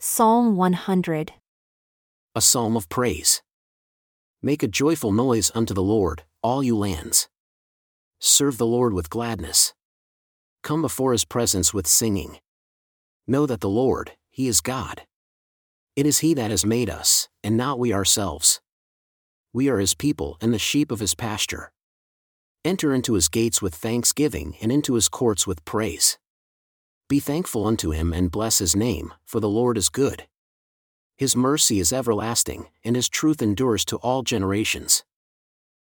Psalm 100. A psalm of praise. Make a joyful noise unto the Lord, all you lands. Serve the Lord with gladness. Come before his presence with singing. Know that the Lord, he is God. It is he that has made us, and not we ourselves. We are his people and the sheep of his pasture. Enter into his gates with thanksgiving and into his courts with praise. Be thankful unto him and bless his name, for the Lord is good. His mercy is everlasting, and his truth endures to all generations.